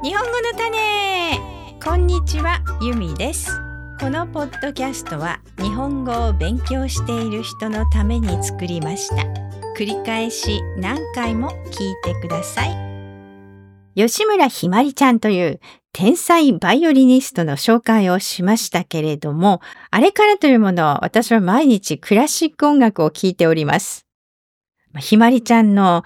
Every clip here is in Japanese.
日本語の種。こんにちはゆみです。このポッドキャストは日本語を勉強している人のために作りました。繰り返し何回も聞いてください。吉村ひまりちゃんという天才バイオリニストの紹介をしましたけれども、あれからというもの、私は毎日クラシック音楽を聴いております。ひまりちゃんの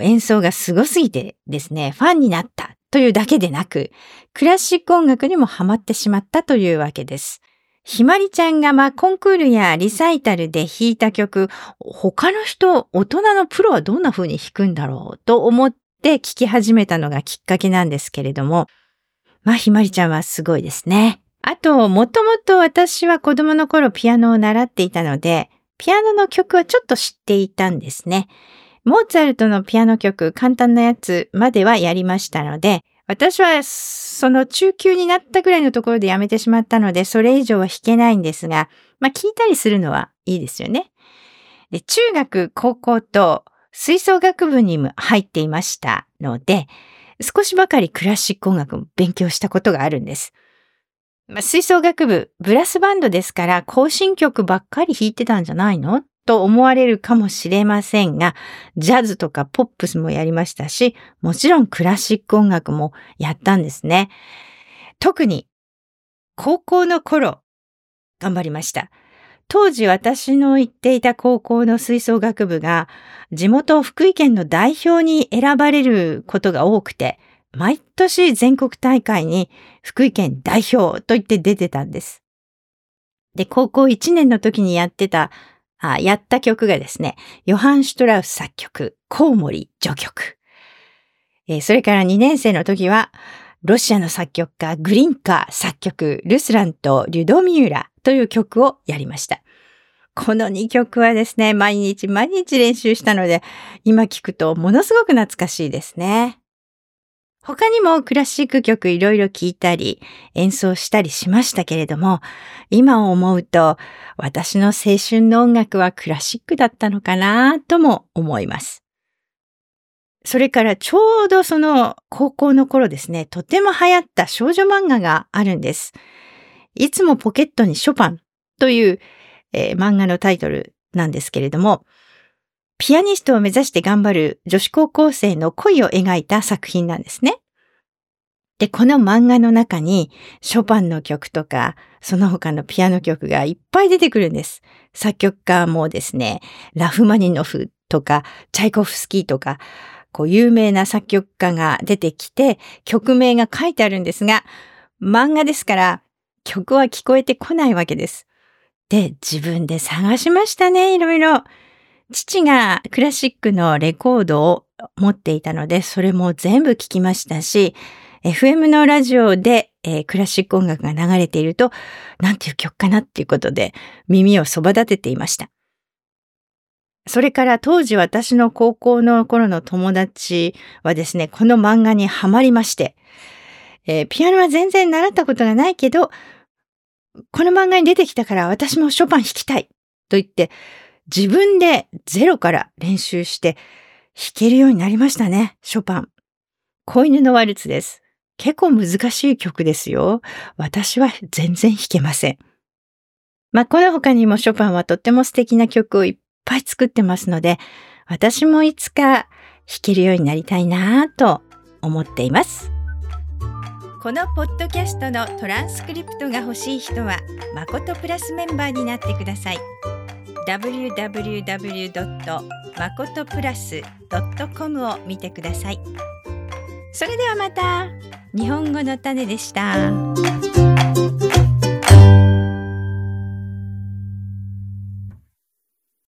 演奏がすごすぎてですね、ファンになった。というだけでなく、クラシック音楽にもハマってしまったというわけです。ひまりちゃんがまコンクールやリサイタルで弾いた曲、他の人、大人のプロはどんな風に弾くんだろうと思って聴き始めたのがきっかけなんですけれども、まあひまりちゃんはすごいですね。あと、もともと私は子供の頃ピアノを習っていたので、ピアノの曲はちょっと知っていたんですね。モーツァルトのピアノ曲、簡単なやつまではやりましたので、私はその中級になったぐらいのところでやめてしまったので、それ以上は弾けないんですが、まあ聞いたりするのはいいですよね。で中学、高校と吹奏楽部にも入っていましたので、少しばかりクラシック音楽を勉強したことがあるんです。まあ、吹奏楽部、ブラスバンドですから行進曲ばっかり弾いてたんじゃないのと思われるかもしれませんが、ジャズとかポップスもやりましたし、もちろんクラシック音楽もやったんですね。特に高校の頃、頑張りました。当時私の行っていた高校の吹奏楽部が地元福井県の代表に選ばれることが多くて、毎年全国大会に福井県代表と言って出てたんです。で、高校1年の時にやってた、あやった曲がですね、ヨハン・シュトラウス作曲、コウモリ序曲。えー、それから2年生の時は、ロシアの作曲家グリンカー作曲、ルスランとリュドミューラという曲をやりました。この2曲はですね、毎日毎日練習したので、今聴くとものすごく懐かしいですね。他にもクラシック曲いろいろ聴いたり演奏したりしましたけれども、今思うと私の青春の音楽はクラシックだったのかなとも思います。それからちょうどその高校の頃ですね、とても流行った少女漫画があるんです。いつもポケットにショパンという、えー、漫画のタイトルなんですけれども、ピアニストを目指して頑張る女子高校生の恋を描いた作品なんですね。で、この漫画の中にショパンの曲とか、その他のピアノ曲がいっぱい出てくるんです。作曲家もですね、ラフマニノフとか、チャイコフスキーとか、こう有名な作曲家が出てきて、曲名が書いてあるんですが、漫画ですから曲は聞こえてこないわけです。で、自分で探しましたね、いろいろ。父がクラシックのレコードを持っていたので、それも全部聞きましたし、FM のラジオで、えー、クラシック音楽が流れていると、なんていう曲かなっていうことで耳をそば立てていました。それから当時私の高校の頃の友達はですね、この漫画にハマりまして、えー、ピアノは全然習ったことがないけど、この漫画に出てきたから私もショパン弾きたいと言って、自分でゼロから練習して弾けるようになりましたね、ショパン。子犬のワルツです。結構難しい曲ですよ。私は全然弾けません。まあ、この他にもショパンはとっても素敵な曲をいっぱい作ってますので、私もいつか弾けるようになりたいなぁと思っています。このポッドキャストのトランスクリプトが欲しい人は、まことプラスメンバーになってください。Www. まことプラス .com を見てください。それではまた日本語の種でした。